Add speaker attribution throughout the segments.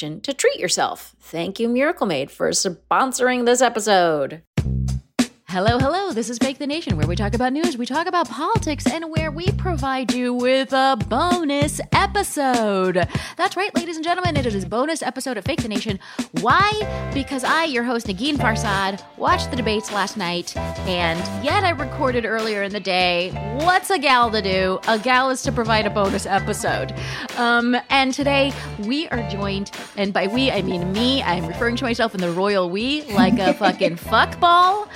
Speaker 1: to treat yourself. Thank you, Miracle Made, for sponsoring this episode. Hello, hello. This is Fake the Nation, where we talk about news, we talk about politics, and where we provide you with a bonus episode. That's right, ladies and gentlemen, it is a bonus episode of Fake the Nation. Why? Because I, your host, Negin Farsad, watched the debates last night, and yet I recorded earlier in the day. What's a gal to do? A gal is to provide a bonus episode. Um, and today we are joined, and by we, I mean me. I'm referring to myself in the royal we, like a fucking fuckball.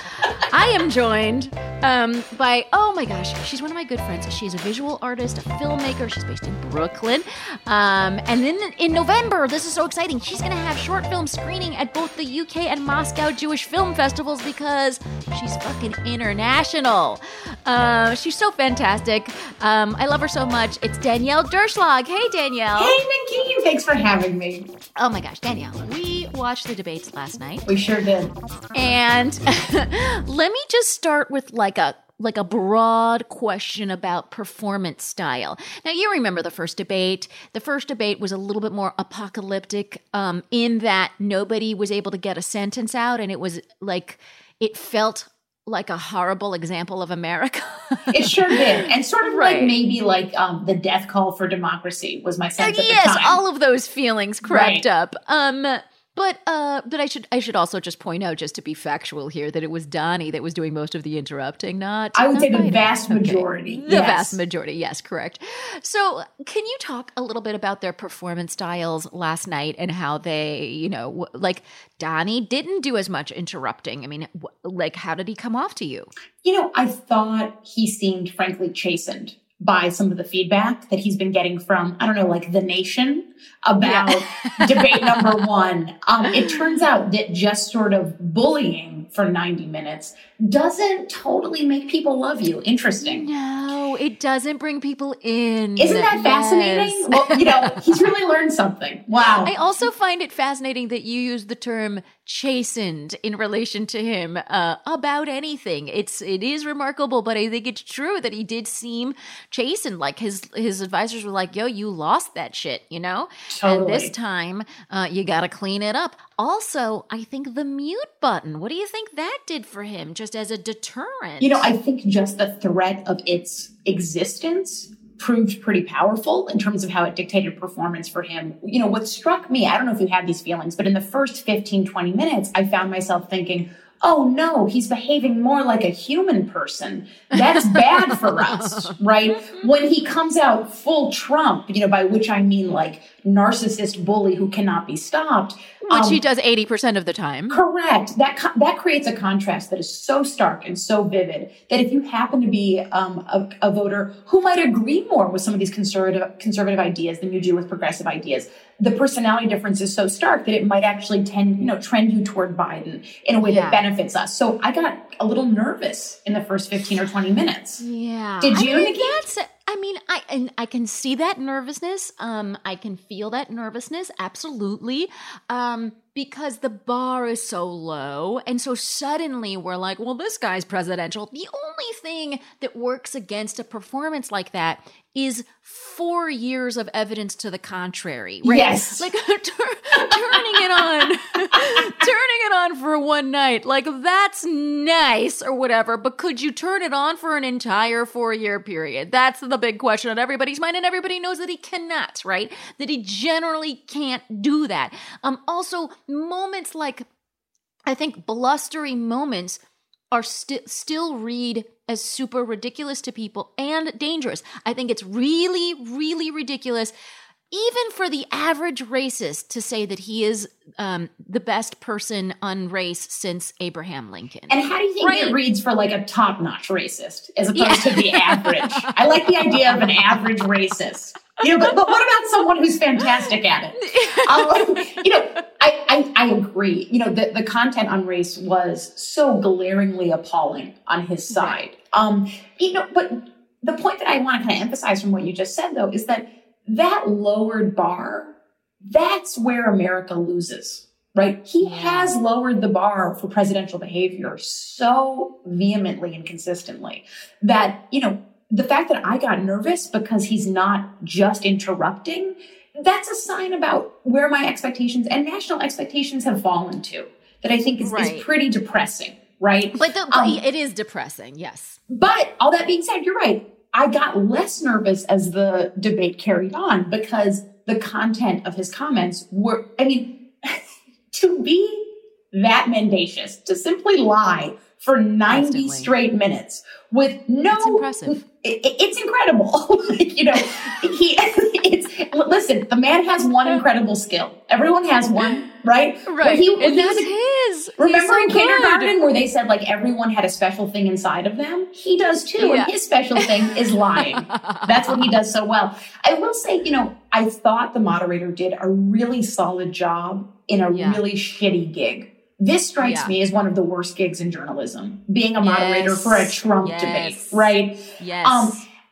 Speaker 1: I am joined um, by, oh my gosh, she's one of my good friends. She's a visual artist, a filmmaker. She's based in Brooklyn. Um, and then in November, this is so exciting, she's going to have short film screening at both the UK and Moscow Jewish Film Festivals because she's fucking international. Uh, she's so fantastic. Um, I love her so much. It's Danielle Durchslag. Hey, Danielle.
Speaker 2: Hey, Nikki. Thanks for having me.
Speaker 1: Oh my gosh, Danielle. We watched the debates last night.
Speaker 2: We sure did.
Speaker 1: And let me just start with like a like a broad question about performance style. Now, you remember the first debate. The first debate was a little bit more apocalyptic um, in that nobody was able to get a sentence out, and it was like it felt like a horrible example of America.
Speaker 2: it sure did, and sort of right. like maybe like um, the death call for democracy was my sense. Uh,
Speaker 1: yes, all of those feelings crept right. up. Um, but uh, but I should I should also just point out, just to be factual here, that it was Donnie that was doing most of the interrupting, not
Speaker 2: I would
Speaker 1: not
Speaker 2: say the vast majority.
Speaker 1: Okay. The yes. vast majority, yes, correct. So, can you talk a little bit about their performance styles last night and how they, you know, like Donnie didn't do as much interrupting. I mean, like how did he come off to you?
Speaker 2: You know, I thought he seemed frankly chastened by some of the feedback that he's been getting from, I don't know, like the nation about yeah. debate number one. Um, it turns out that just sort of bullying for 90 minutes doesn't totally make people love you. Interesting.
Speaker 1: No, it doesn't bring people in.
Speaker 2: Isn't that yes. fascinating? well, you know, he's really learned something. Wow.
Speaker 1: I also find it fascinating that you use the term chastened in relation to him uh, about anything. It's it is remarkable, but I think it's true that he did seem chastened. Like his his advisors were like, "Yo, you lost that shit," you know.
Speaker 2: Totally.
Speaker 1: And this time, uh, you got to clean it up. Also, I think the mute button. What do you think that did for him, just as a deterrent?
Speaker 2: You know, I think just the threat of its existence proved pretty powerful in terms of how it dictated performance for him. You know, what struck me, I don't know if you had these feelings, but in the first 15, 20 minutes, I found myself thinking, oh no, he's behaving more like a human person. That's bad for us, right? When he comes out full Trump, you know, by which I mean like narcissist bully who cannot be stopped.
Speaker 1: Which um, he does 80% of the time.
Speaker 2: Correct. That, co- that creates a contrast that is so stark and so vivid that if you happen to be um, a, a voter who might agree more with some of these conservative, conservative ideas than you do with progressive ideas, the personality difference is so stark that it might actually tend, you know, trend you toward Biden in a way yeah. that benefits us. So I got a little nervous in the first 15 or 20 minutes.
Speaker 1: Yeah.
Speaker 2: Did you?
Speaker 1: I mean, I mean, I and I can see that nervousness. Um, I can feel that nervousness absolutely. Um, because the bar is so low, and so suddenly we're like, well, this guy's presidential. The only thing that works against a performance like that is four years of evidence to the contrary. Right?
Speaker 2: Yes.
Speaker 1: Like turning it on, turning it on for one night. Like that's nice or whatever, but could you turn it on for an entire four year period? That's the big question on everybody's mind. And everybody knows that he cannot, right? That he generally can't do that. Um, also, moments like, I think blustery moments are st- still read as super ridiculous to people and dangerous. I think it's really, really ridiculous, even for the average racist, to say that he is um, the best person on race since Abraham Lincoln.
Speaker 2: And how do you think right? it reads for like a top notch racist as opposed yeah. to the average? I like the idea of an average racist. You know, but, but what about someone who's fantastic at it? Um, you know, I, I, I, agree. You know, the, the content on race was so glaringly appalling on his side. Right. Um, you know, but the point that I want to kind of emphasize from what you just said, though, is that that lowered bar, that's where America loses, right? He has lowered the bar for presidential behavior so vehemently and consistently that, you know, the fact that I got nervous because he's not just interrupting, that's a sign about where my expectations and national expectations have fallen to that I think is, right. is pretty depressing, right?
Speaker 1: But, the, um, it is depressing, yes.
Speaker 2: But all that being said, you're right. I got less nervous as the debate carried on because the content of his comments were, I mean, to be that mendacious, to simply lie for 90 Constantly. straight minutes with no
Speaker 1: impressive
Speaker 2: it, it's incredible. Like, you know he it's listen the man has one incredible skill. Everyone has one right?
Speaker 1: Right. he, and that's his.
Speaker 2: Remember
Speaker 1: so
Speaker 2: in kindergarten where they said like everyone had a special thing inside of them? He does too yeah. and his special thing is lying. That's what he does so well. I will say you know i thought the moderator did a really solid job in a yeah. really shitty gig this strikes yeah. me as one of the worst gigs in journalism, being a moderator yes. for a Trump yes. debate, right?
Speaker 1: Yes. Um,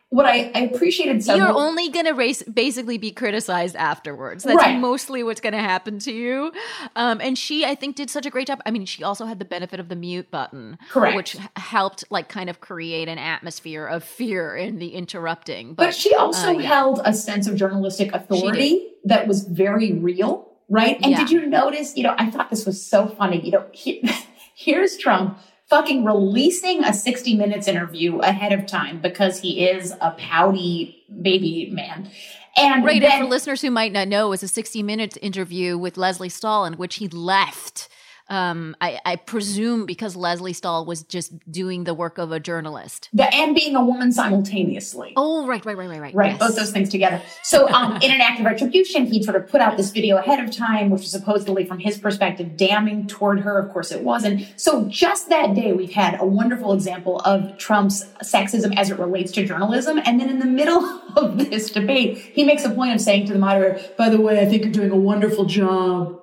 Speaker 2: what I, I appreciated so
Speaker 1: You're only going to basically be criticized afterwards. That's right. mostly what's going to happen to you. Um, and she, I think, did such a great job. I mean, she also had the benefit of the mute button,
Speaker 2: correct,
Speaker 1: which helped like kind of create an atmosphere of fear in the interrupting.
Speaker 2: But, but she also uh, yeah. held a sense of journalistic authority that was very real right? And yeah. did you notice, you know, I thought this was so funny. You know, he, here's Trump fucking releasing a 60 minutes interview ahead of time because he is a pouty baby man. And
Speaker 1: right, then, and for listeners who might not know, it was a 60 minutes interview with Lesley Stahl in which he left um, I, I, presume because Lesley Stahl was just doing the work of a journalist.
Speaker 2: The, and being a woman simultaneously.
Speaker 1: Oh, right, right, right, right, right.
Speaker 2: Right, yes. both those things together. So, um, in an act of retribution, he sort of put out this video ahead of time, which was supposedly, from his perspective, damning toward her. Of course, it wasn't. So, just that day, we've had a wonderful example of Trump's sexism as it relates to journalism. And then in the middle of this debate, he makes a point of saying to the moderator, by the way, I think you're doing a wonderful job.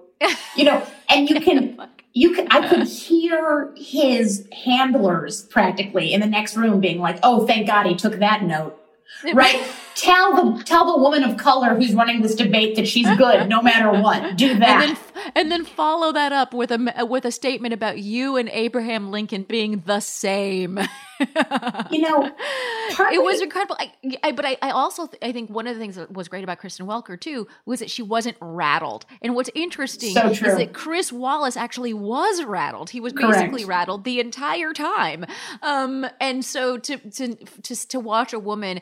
Speaker 2: you know, and you can you could I could hear his handlers practically in the next room being like, "Oh, thank God he took that note." Right? tell the tell the woman of color who's running this debate that she's good no matter what. Do that.
Speaker 1: And then, and then follow that up with a with a statement about you and Abraham Lincoln being the same.
Speaker 2: you know,
Speaker 1: it was incredible. I, I, but I, I also th- I think one of the things that was great about Kristen Welker too was that she wasn't rattled. And what's interesting
Speaker 2: so
Speaker 1: is that Chris Wallace actually was rattled. He was basically
Speaker 2: Correct.
Speaker 1: rattled the entire time. Um, and so to to to to watch a woman,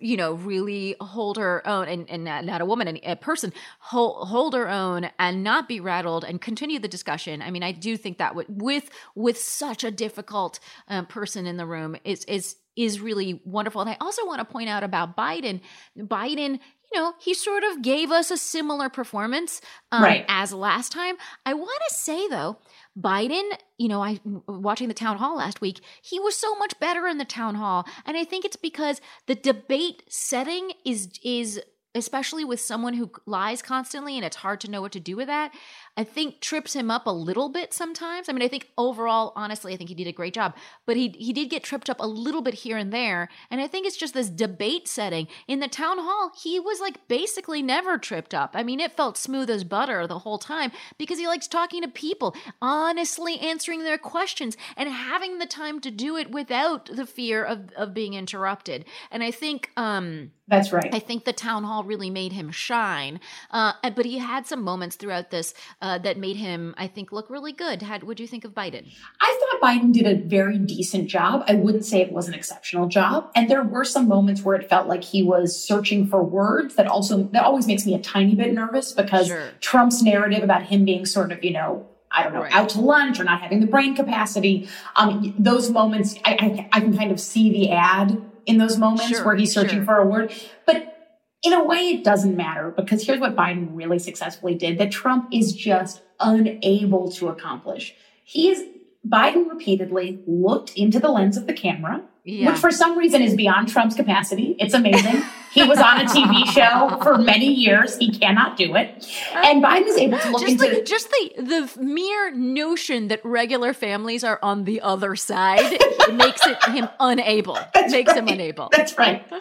Speaker 1: you know, really hold her own, and, and not, a woman, and a person hold hold her own and not be rattled and continue the discussion. I mean, I do think that would with with such a difficult um, person in the room is is is really wonderful. And I also want to point out about Biden. Biden, you know, he sort of gave us a similar performance um,
Speaker 2: Right.
Speaker 1: as last time. I want to say though, Biden, you know, I watching the town hall last week, he was so much better in the town hall, and I think it's because the debate setting is is especially with someone who lies constantly and it's hard to know what to do with that. I think trips him up a little bit sometimes. I mean, I think overall, honestly, I think he did a great job, but he he did get tripped up a little bit here and there. And I think it's just this debate setting in the town hall. He was like basically never tripped up. I mean, it felt smooth as butter the whole time because he likes talking to people, honestly answering their questions, and having the time to do it without the fear of of being interrupted. And I think. um
Speaker 2: That's right.
Speaker 1: I think the town hall really made him shine. Uh, but he had some moments throughout this uh, that made him, I think, look really good. Had what do you think of Biden?
Speaker 2: I thought Biden did a very decent job. I wouldn't say it was an exceptional job. And there were some moments where it felt like he was searching for words that also, that always makes me a tiny bit nervous because
Speaker 1: Sure.
Speaker 2: Trump's narrative about him being sort of, you know, I don't know,
Speaker 1: Right.
Speaker 2: out to lunch or not having the brain capacity. Um, those moments, I, I, I can kind of see the ad in those moments
Speaker 1: Sure,
Speaker 2: where he's searching
Speaker 1: sure.
Speaker 2: for a word. But in a way, it doesn't matter because here's what Biden really successfully did that Trump is just unable to accomplish. He is, Biden repeatedly looked into the lens of the camera,
Speaker 1: Yeah.
Speaker 2: which for some reason is beyond Trump's capacity. It's amazing. he was on a TV show for many years. He cannot do it. And Biden is able to look
Speaker 1: just
Speaker 2: into
Speaker 1: the just the the mere notion that regular families are on the other side makes it him unable.
Speaker 2: That's
Speaker 1: makes him unable.
Speaker 2: That's right.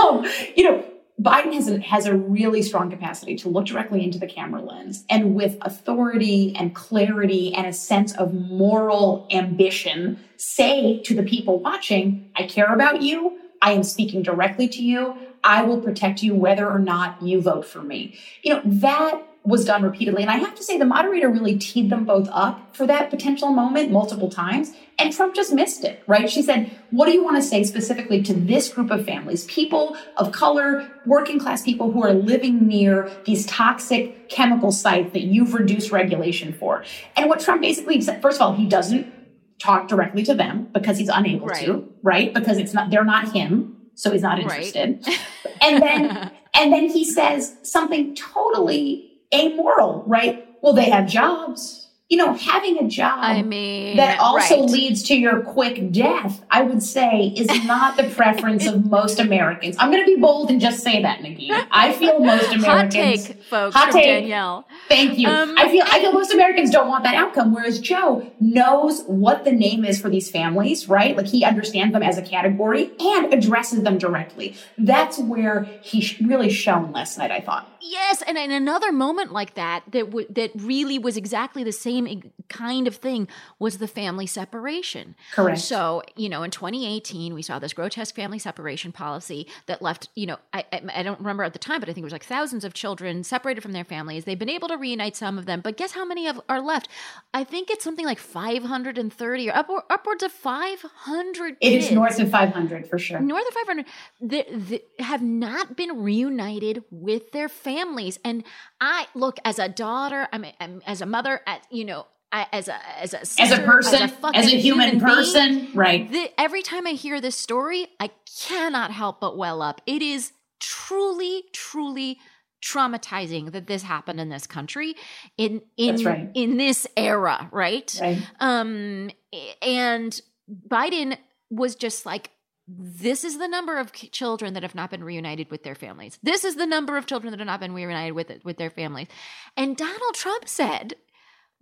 Speaker 2: Um, you know, Biden has a, has a really strong capacity to look directly into the camera lens and with authority and clarity and a sense of moral ambition say to the people watching, I care about you. I am speaking directly to you. I will protect you whether or not you vote for me. You know, that was done repeatedly. And I have to say, the moderator really teed them both up for that potential moment multiple times. And Trump just missed it, right? She said, What do you want to say specifically to this group of families, people of color, working class people who are living near these toxic chemical sites that you've reduced regulation for? And what Trump basically said, first of all, he doesn't talk directly to them because he's unable
Speaker 1: Right.
Speaker 2: to, right? Because it's not, they're not him. So he's not
Speaker 1: Right.
Speaker 2: interested. and then, and then he says something totally amoral, right? Well, they have jobs. You know, having a job
Speaker 1: I mean,
Speaker 2: that also
Speaker 1: right.
Speaker 2: leads to your quick death, I would say, is not the preference of most Americans. I'm going to be bold and just say that, Nikki. I feel most Americans.
Speaker 1: Hot take, folks,
Speaker 2: Hot take.
Speaker 1: Danielle.
Speaker 2: Thank you.
Speaker 1: Um,
Speaker 2: I feel I feel most Americans don't want that outcome, whereas Joe knows what the name is for these families, right? Like he understands them as a category and addresses them directly. That's where he really shone last night. I thought.
Speaker 1: Yes, and in another moment like that, that w- that really was exactly the same ig- kind of thing was the family separation.
Speaker 2: Correct.
Speaker 1: So you know, in 2018, we saw this grotesque family separation policy that left you know, I, I don't remember at the time, but I think it was like thousands of children separated from their families. They've been able to reunite some of them, but guess how many of are left? I think it's something like 530 or upward, upwards of 500.
Speaker 2: It is north of 500 for sure.
Speaker 1: north of 500 that, that have not been reunited with their families and i look as a daughter i'm, I'm as a mother as you know I, as a as a sister,
Speaker 2: As a person,
Speaker 1: fucking
Speaker 2: as a human,
Speaker 1: being,
Speaker 2: person, right?
Speaker 1: the, every time i hear this story i cannot help but well up it is truly truly traumatizing that this happened in this country in in
Speaker 2: right.
Speaker 1: in this era right
Speaker 2: Right.
Speaker 1: um, and Biden was just like, this is the number of children that have not been reunited with their families. This is the number of children that have not been reunited with with their families. And Donald Trump said,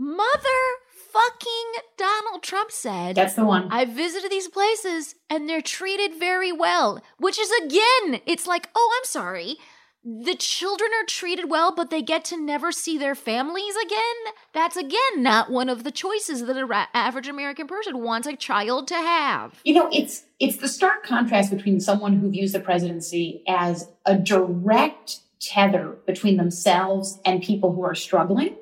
Speaker 1: motherfucking Donald Trump said,
Speaker 2: That's the one.
Speaker 1: I visited these places and they're treated very well, which is again, it's like, oh, I'm sorry. the children are treated well, but they get to never see their families again. That's again not one of the choices that an average American person wants a child to have.
Speaker 2: You know, it's it's the stark contrast between someone who views the presidency as a direct tether between themselves and people who are struggling,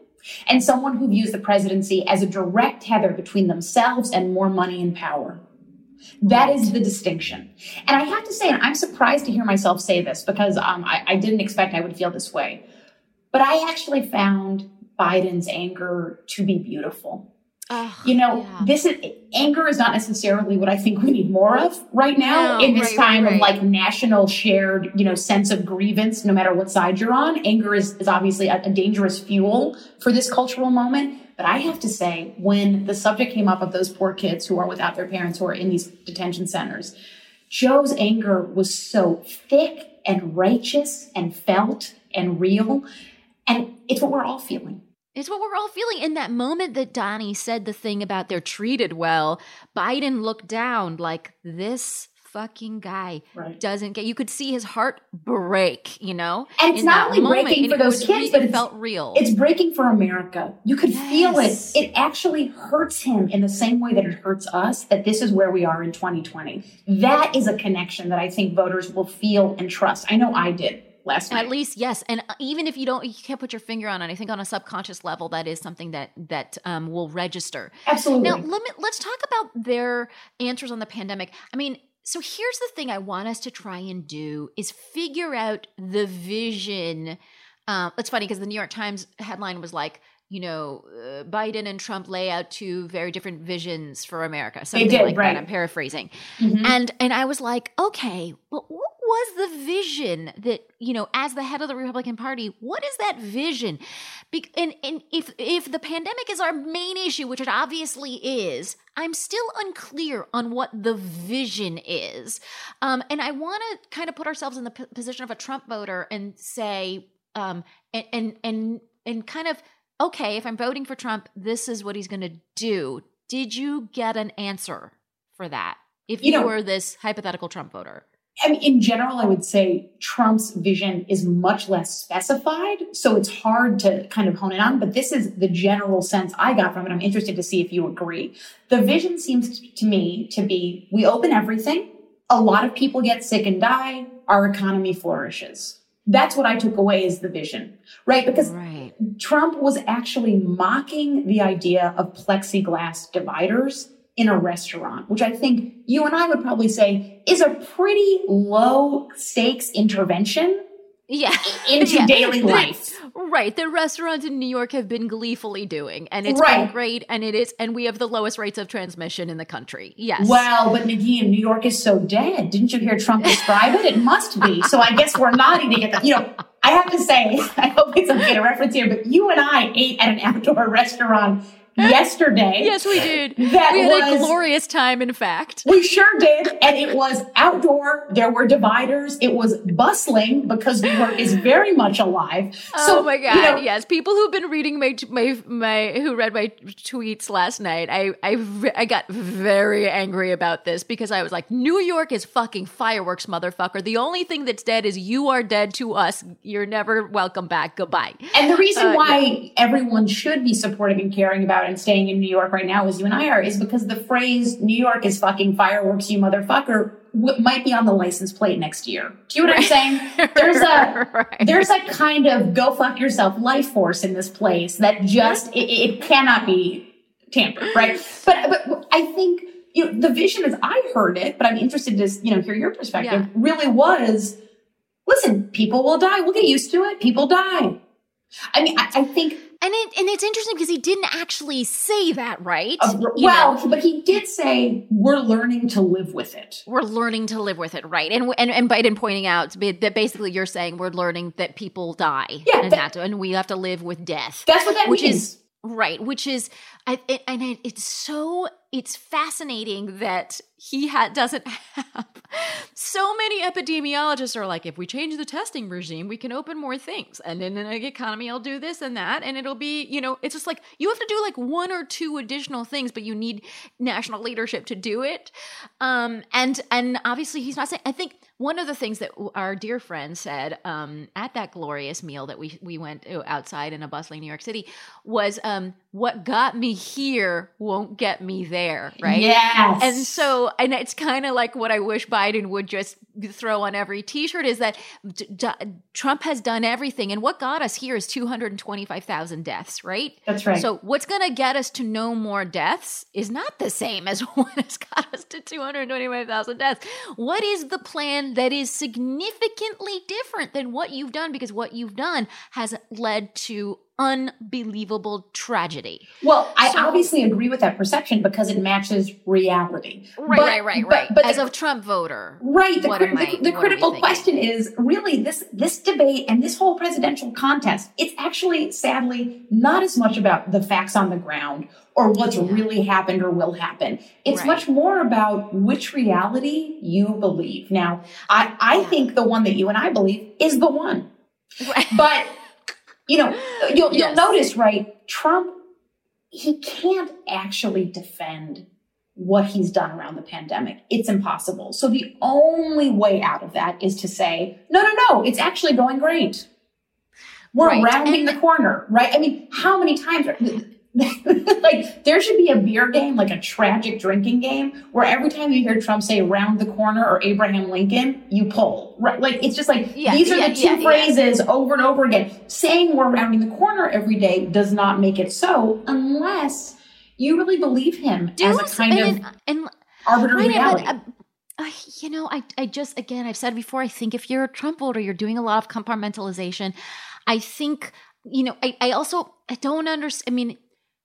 Speaker 2: and someone who views the presidency as a direct tether between themselves and more money and power. That is the distinction. And I have to say, and I'm surprised to hear myself say this because um, I, I didn't expect I would feel this way, but I actually found Biden's anger to be beautiful. You know, yeah. this is anger is not necessarily what I think we need more of right now no, in this right, time right, right. of like national shared, you know, sense of grievance, no matter what side you're on. Anger is, is obviously a, a dangerous fuel for this cultural moment. But I have to say, when the subject came up of those poor kids who are without their parents who are in these detention centers, Joe's anger was so thick and righteous and felt and real. And it's what we're all feeling.
Speaker 1: It's what we're all feeling. In that moment that Donnie said the thing about they're treated well, Biden looked down like this fucking guy right. doesn't get. You could see his heart break. You know,
Speaker 2: and it's not only moment. breaking for those kids, but
Speaker 1: it felt real.
Speaker 2: It's breaking for America. You could yes. feel it. It actually hurts him in the same way that it hurts us. That this is where we are in 2020. That is a connection that I think voters will feel and trust. I know I did last night.
Speaker 1: At least, yes. And uh, even if you don't, you can't put your finger on it. I think on a subconscious level, that is something that that um, will register.
Speaker 2: Absolutely.
Speaker 1: Now, let me, let's talk about their answers on the pandemic. I mean, so here's the thing I want us to try and do is figure out the vision. Uh, it's funny because the New York Times headline was like, you know, uh, Biden and Trump lay out two very different visions for America. Something did, like right. that. I'm paraphrasing. Mm-hmm. And and I was like, okay, well, what was the vision that, you know, as the head of the Republican Party, what is that vision? Be- and and if if the pandemic is our main issue, which it obviously is, I'm still unclear on what the vision is. Um, and I want to kind of put ourselves in the p- position of a Trump voter and say, um, and and and and kind of okay, if I'm voting for Trump, this is what he's going to do. Did you get an answer for that? If you, you know, were this hypothetical Trump voter?
Speaker 2: I mean, in general, I would say Trump's vision is much less specified. So it's hard to kind of hone it on, but this is the general sense I got from it. I'm interested to see if you agree. The vision seems to me to be we open everything. A lot of people get sick and die. Our economy flourishes. That's what I took away as the vision, right? Because right. Trump was actually mocking the idea of plexiglass dividers in a restaurant, which I think you and I would probably say is a pretty low stakes intervention
Speaker 1: yeah.
Speaker 2: into yeah. daily life.
Speaker 1: Right. The restaurants in New York have been gleefully doing, and it's right. been great, and it is, and we have the lowest rates of transmission in the country. Yes.
Speaker 2: Well, but Negin, New York is so dead. Didn't you hear Trump describe it? It must be. So I guess we're not eating at the, you know, I have to say, I hope it's okay to reference here, but you and I ate at an outdoor restaurant yesterday.
Speaker 1: Yes, we did. That we had was, a glorious time, in fact.
Speaker 2: We sure did. And it was outdoor. There were dividers. It was bustling because New York is very much alive.
Speaker 1: So, oh my God. You know, yes. People who've been reading my, my, my, who read my tweets last night, I, I, I got very angry about this because I was like, New York is fucking fireworks, motherfucker. The only thing that's dead is you are dead to us. You're never welcome back. Goodbye.
Speaker 2: And the reason uh, why yeah. everyone should be supporting and caring about and staying in New York right now as you and I are is because the phrase New York is fucking fireworks, you motherfucker w- might be on the license plate next year. Do you know what I'm saying? There's a, right. there's a kind of go fuck yourself life force in this place that just, it, it cannot be tampered, right? But, but I think, you know, the vision as I heard it, but I'm interested to, you know, hear your perspective, yeah. really was, listen, people will die. We'll get used to it. People die. I mean, I, I think
Speaker 1: and it and it's interesting because he didn't actually say that, right? Uh,
Speaker 2: well, know? but he did say we're learning to live with it.
Speaker 1: We're learning to live with it, right? And and, and Biden pointing out that basically you're saying we're learning that people die, yeah, and that, and we have to live with death.
Speaker 2: That's what that
Speaker 1: which
Speaker 2: means.
Speaker 1: is right, which is, I, it, and it, it's so it's fascinating that he ha- doesn't have so many epidemiologists are like if we change the testing regime we can open more things. And in the economy i'll do this and that and it'll be you know it's just like you have to do like one or two additional things but you need national leadership to do it. Um and and obviously he's not saying i think one of the things that our dear friend said um, at that glorious meal that we we went outside in a bustling New York City was um, what got me here won't get me there, right?
Speaker 2: Yes.
Speaker 1: And so, and it's kind of like what I wish Biden would just throw on every T-shirt is that d- d- Trump has done everything, and what got us here is two hundred and twenty-five thousand deaths, right?
Speaker 2: That's right.
Speaker 1: So, what's going to get us to no more deaths is not the same as what has got us to two hundred twenty-five thousand deaths. What is the plan that is significantly different than what you've done? Because what you've done has led to unbelievable tragedy.
Speaker 2: Well, I so, obviously agree with that perception because it matches reality.
Speaker 1: Right, but, right, right, right. But, but As the, a Trump voter,
Speaker 2: right. The, the, I, the critical question is really this this debate and this whole presidential contest. It's actually, sadly, not as much about the facts on the ground or what's yeah. really happened or will happen. It's right. much more about which reality you believe. Now, I I yeah. think the one that you and I believe is the one. Right. But you know, you'll, yes. you'll notice, right? Trump, he can't actually defend what he's done around the pandemic. It's impossible. So the only way out of that is to say, no, no, no, it's actually going great. We're right. rounding and, the corner, right? I mean, how many times? like there should be a beer game, like a tragic drinking game, where every time you hear Trump say "round the corner" or Abraham Lincoln, you pull. Right? Like it's just like yeah, these are yeah, the two yeah, phrases over and over again. Saying we're rounding the corner every day does not make it so, unless you really believe him Do as a kind and, of and, arbitrary reality. But,
Speaker 1: uh, you know, I, I just again, I've said before. I think if you're a Trump voter, you're doing a lot of compartmentalization. I think you know. I, I also I don't understand. I mean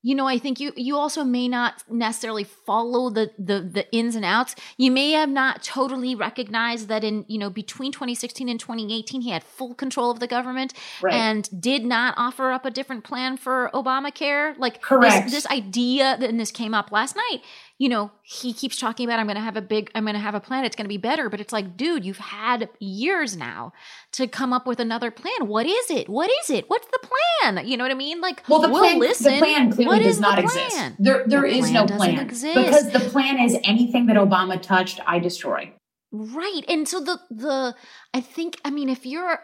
Speaker 1: you know i think you you also may not necessarily follow the the the ins and outs you may have not totally recognized that in you know between 2016 and 2018 he had full control of the government right. and did not offer up a different plan for obamacare like
Speaker 2: Correct.
Speaker 1: This, this idea and this came up last night you know, he keeps talking about, I'm going to have a big, I'm going to have a plan. It's going to be better. But it's like, dude, you've had years now to come up with another plan. What is it? What is it? What's the plan? You know what I mean? Like, well, the we'll plan, listen.
Speaker 2: The plan clearly does not exist. There, there the is no plan exist. because the plan is anything that Obama touched, I destroy.
Speaker 1: Right. And so the, the, I think, I mean, if you're,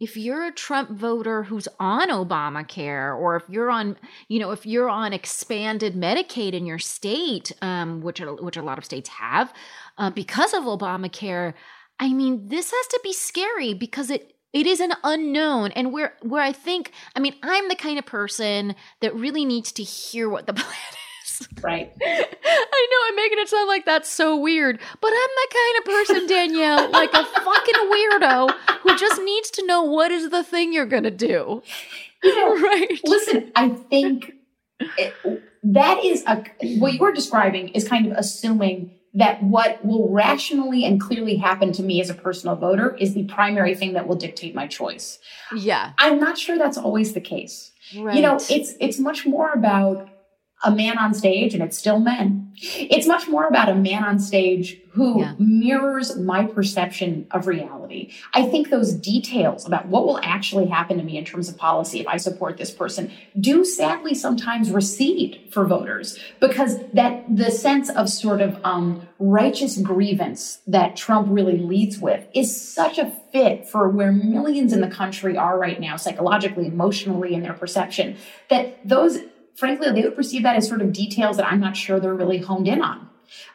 Speaker 1: if you're a Trump voter who's on Obamacare, or if you're on, you know, if you're on expanded Medicaid in your state, um, which are, which a lot of states have, uh, because of Obamacare, I mean, this has to be scary because it it is an unknown, and where where I think, I mean, I'm the kind of person that really needs to hear what the plan
Speaker 2: Right.
Speaker 1: I know I'm making it sound like that's so weird, but I'm the kind of person, Danielle, like a fucking weirdo who just needs to know what is the thing you're going to do.
Speaker 2: You know, right. Listen, I think it, that is a, what you're describing is kind of assuming that what will rationally and clearly happen to me as a personal voter is the primary thing that will dictate my choice.
Speaker 1: Yeah.
Speaker 2: I'm not sure that's always the case. Right. You know, it's it's much more about a man on stage and it's still men. It's much more about a man on stage who yeah. mirrors my perception of reality. I think those details about what will actually happen to me in terms of policy if I support this person do sadly sometimes recede for voters because that the sense of sort of um, righteous grievance that Trump really leads with is such a fit for where millions in the country are right now, psychologically, emotionally, in their perception, that those frankly, they would perceive that as sort of details that I'm not sure they're really honed in on.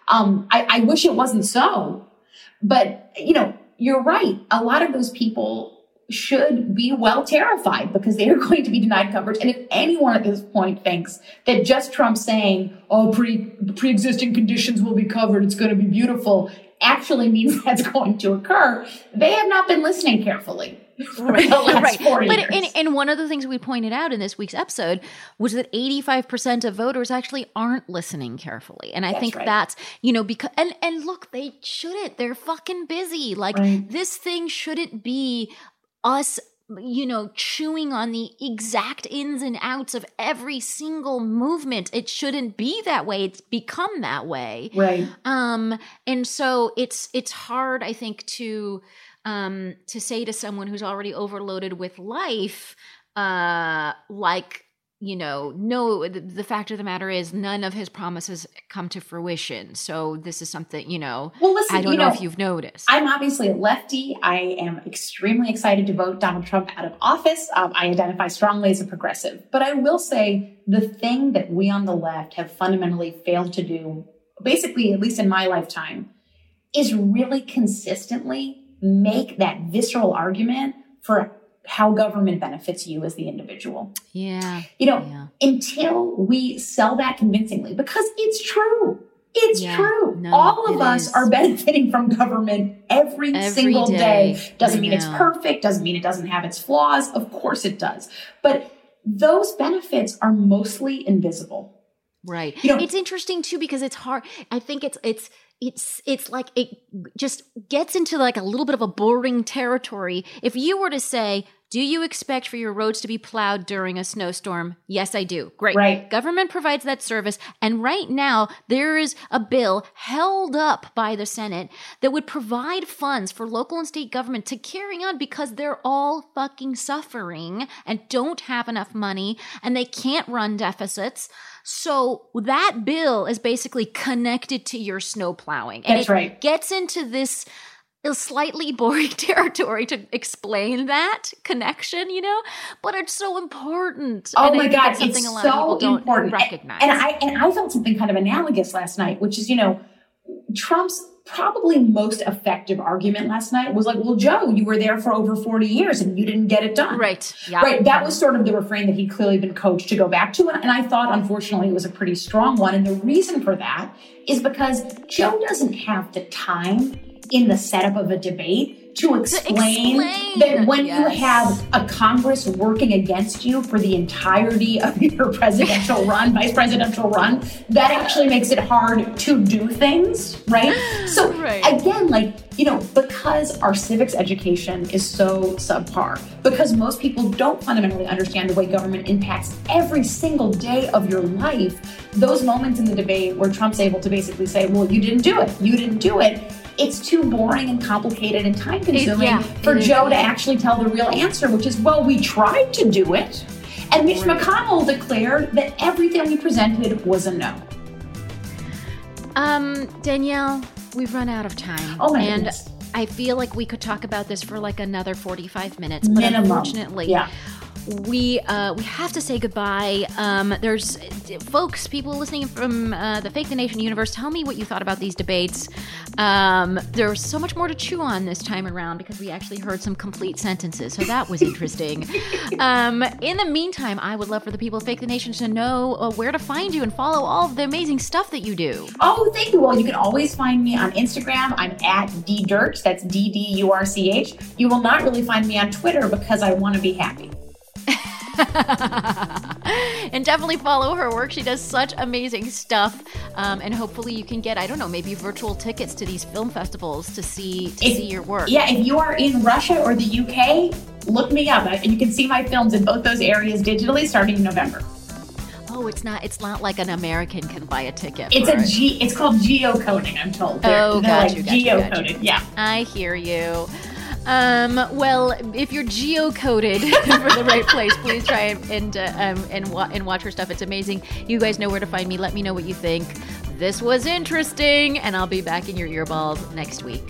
Speaker 2: Um, I, I wish it wasn't so, but you know, you're right. A lot of those people should be well terrified because they are going to be denied coverage. And if anyone at this point thinks that just Trump saying, "Oh, pre pre-existing conditions will be covered, it's going to be beautiful," actually means that's going to occur, they have not been listening carefully. Right. right.
Speaker 1: But and, and one of the things we pointed out in this week's episode was that 85% of voters actually aren't listening carefully. And I that's think right. that's, you know, because and and look, they shouldn't. They're fucking busy. Like right. this thing shouldn't be us you know, chewing on the exact ins and outs of every single movement. It shouldn't be that way. It's become that way.
Speaker 2: Right.
Speaker 1: Um, and so it's it's hard, I think, to um to say to someone who's already overloaded with life, uh, like you know, no, the, the, fact of the matter is none of his promises come to fruition. So this is something, you know,
Speaker 2: well, listen,
Speaker 1: I don't
Speaker 2: you
Speaker 1: know,
Speaker 2: know,
Speaker 1: if you've noticed.
Speaker 2: I'm obviously a lefty. I am extremely excited to vote Donald Trump out of office. Um, I identify strongly as a progressive. But I will say the thing that we on the left have fundamentally failed to do, basically, at least in my lifetime, is really consistently make that visceral argument for how government benefits you as the individual.
Speaker 1: Yeah.
Speaker 2: You know,
Speaker 1: yeah.
Speaker 2: until we sell that convincingly, because it's true. It's
Speaker 1: Yeah.
Speaker 2: true.
Speaker 1: No,
Speaker 2: All of us
Speaker 1: is.
Speaker 2: are benefiting from government every,
Speaker 1: Every
Speaker 2: single
Speaker 1: day.
Speaker 2: day. Doesn't
Speaker 1: I
Speaker 2: mean it's perfect, doesn't mean it doesn't have its flaws. Of course it does. But those benefits are mostly invisible.
Speaker 1: Right.
Speaker 2: You know-
Speaker 1: it's interesting too because it's hard. I think it's it's it's it's like it just gets into like a little bit of a boring territory. If you were to say, "Do you expect for your roads to be plowed during a snowstorm?" Yes, I do. Great.
Speaker 2: Right.
Speaker 1: Government provides that service, and right now there is a bill held up by the Senate that would provide funds for local and state government to carry on because they're all fucking suffering and don't have enough money and they can't run deficits. So that bill is basically connected to your snow plowing. And
Speaker 2: That's
Speaker 1: it
Speaker 2: right.
Speaker 1: gets into this uh, slightly boring territory to explain that connection, you know, but it's so important.
Speaker 2: Oh
Speaker 1: And
Speaker 2: my God,
Speaker 1: it's something
Speaker 2: it's
Speaker 1: a lot of people
Speaker 2: so
Speaker 1: don't
Speaker 2: important.
Speaker 1: recognize.
Speaker 2: And I and I felt something kind of analogous last night, which is, you know, Trump's probably most effective argument last night was like, well, Joe, you were there for over 40 years and you didn't get it done.
Speaker 1: right. Yeah.
Speaker 2: Right. That was sort of the refrain that he'd clearly been coached to go back to. And, and I thought, unfortunately, it was a pretty strong one. And the reason for that is because Joe doesn't have the time in the setup of a debate to explain,
Speaker 1: explain.
Speaker 2: that when
Speaker 1: Yes.
Speaker 2: you have a Congress working against you for the entirety of your presidential run, vice presidential run, that actually makes it hard to do things, right? So
Speaker 1: Right.
Speaker 2: again, like, you know, because our civics education is so subpar, because most people don't fundamentally understand the way government impacts every single day of your life, those moments in the debate where Trump's able to basically say, well, you didn't do it, you didn't do it. It's too boring and complicated and time consuming
Speaker 1: yeah,
Speaker 2: for Joe to actually tell the real answer, which is, well, we tried to do it. And Mitch. McConnell declared that everything we presented was a no.
Speaker 1: Um, Danielle, we've run out of time.
Speaker 2: Oh my
Speaker 1: and
Speaker 2: goodness.
Speaker 1: I feel like we could talk about this for like another 45 minutes, but
Speaker 2: Minimum.
Speaker 1: unfortunately,
Speaker 2: Yeah.
Speaker 1: We uh, we have to say goodbye. Um, there's folks, people listening from uh, the Fake the Nation universe. Tell me what you thought about these debates. Um, there's so much more to chew on this time around because we actually heard some complete sentences, so that was interesting. um, in the meantime, I would love for the people of Fake the Nation to know uh, where to find you and follow all of the amazing stuff that you do.
Speaker 2: Oh, thank you. Well, you can always find me on Instagram. I'm at ddurch. That's D D U R C H. You will not really find me on Twitter because I want to be happy.
Speaker 1: and definitely follow her work. She does such amazing stuff. Um, and hopefully you can get, I don't know, maybe virtual tickets to these film festivals to see to
Speaker 2: If-
Speaker 1: see your work.
Speaker 2: Yeah, if you are in Russia or the UK, look me up. And you can see my films in both those areas digitally starting in November.
Speaker 1: Oh, it's not it's not like an American can buy a ticket.
Speaker 2: It's a
Speaker 1: it.
Speaker 2: G. It's called geocoding. I'm told. They're,
Speaker 1: Oh,
Speaker 2: they're
Speaker 1: got
Speaker 2: like
Speaker 1: you, got you, got you.
Speaker 2: Yeah.
Speaker 1: I hear you. Um, well, if you're geocoded for the right place, please try and and uh, um, and, wa- and watch her stuff. It's amazing. You guys know where to find me. Let me know what you think. This was interesting, and I'll be back in your earballs next week.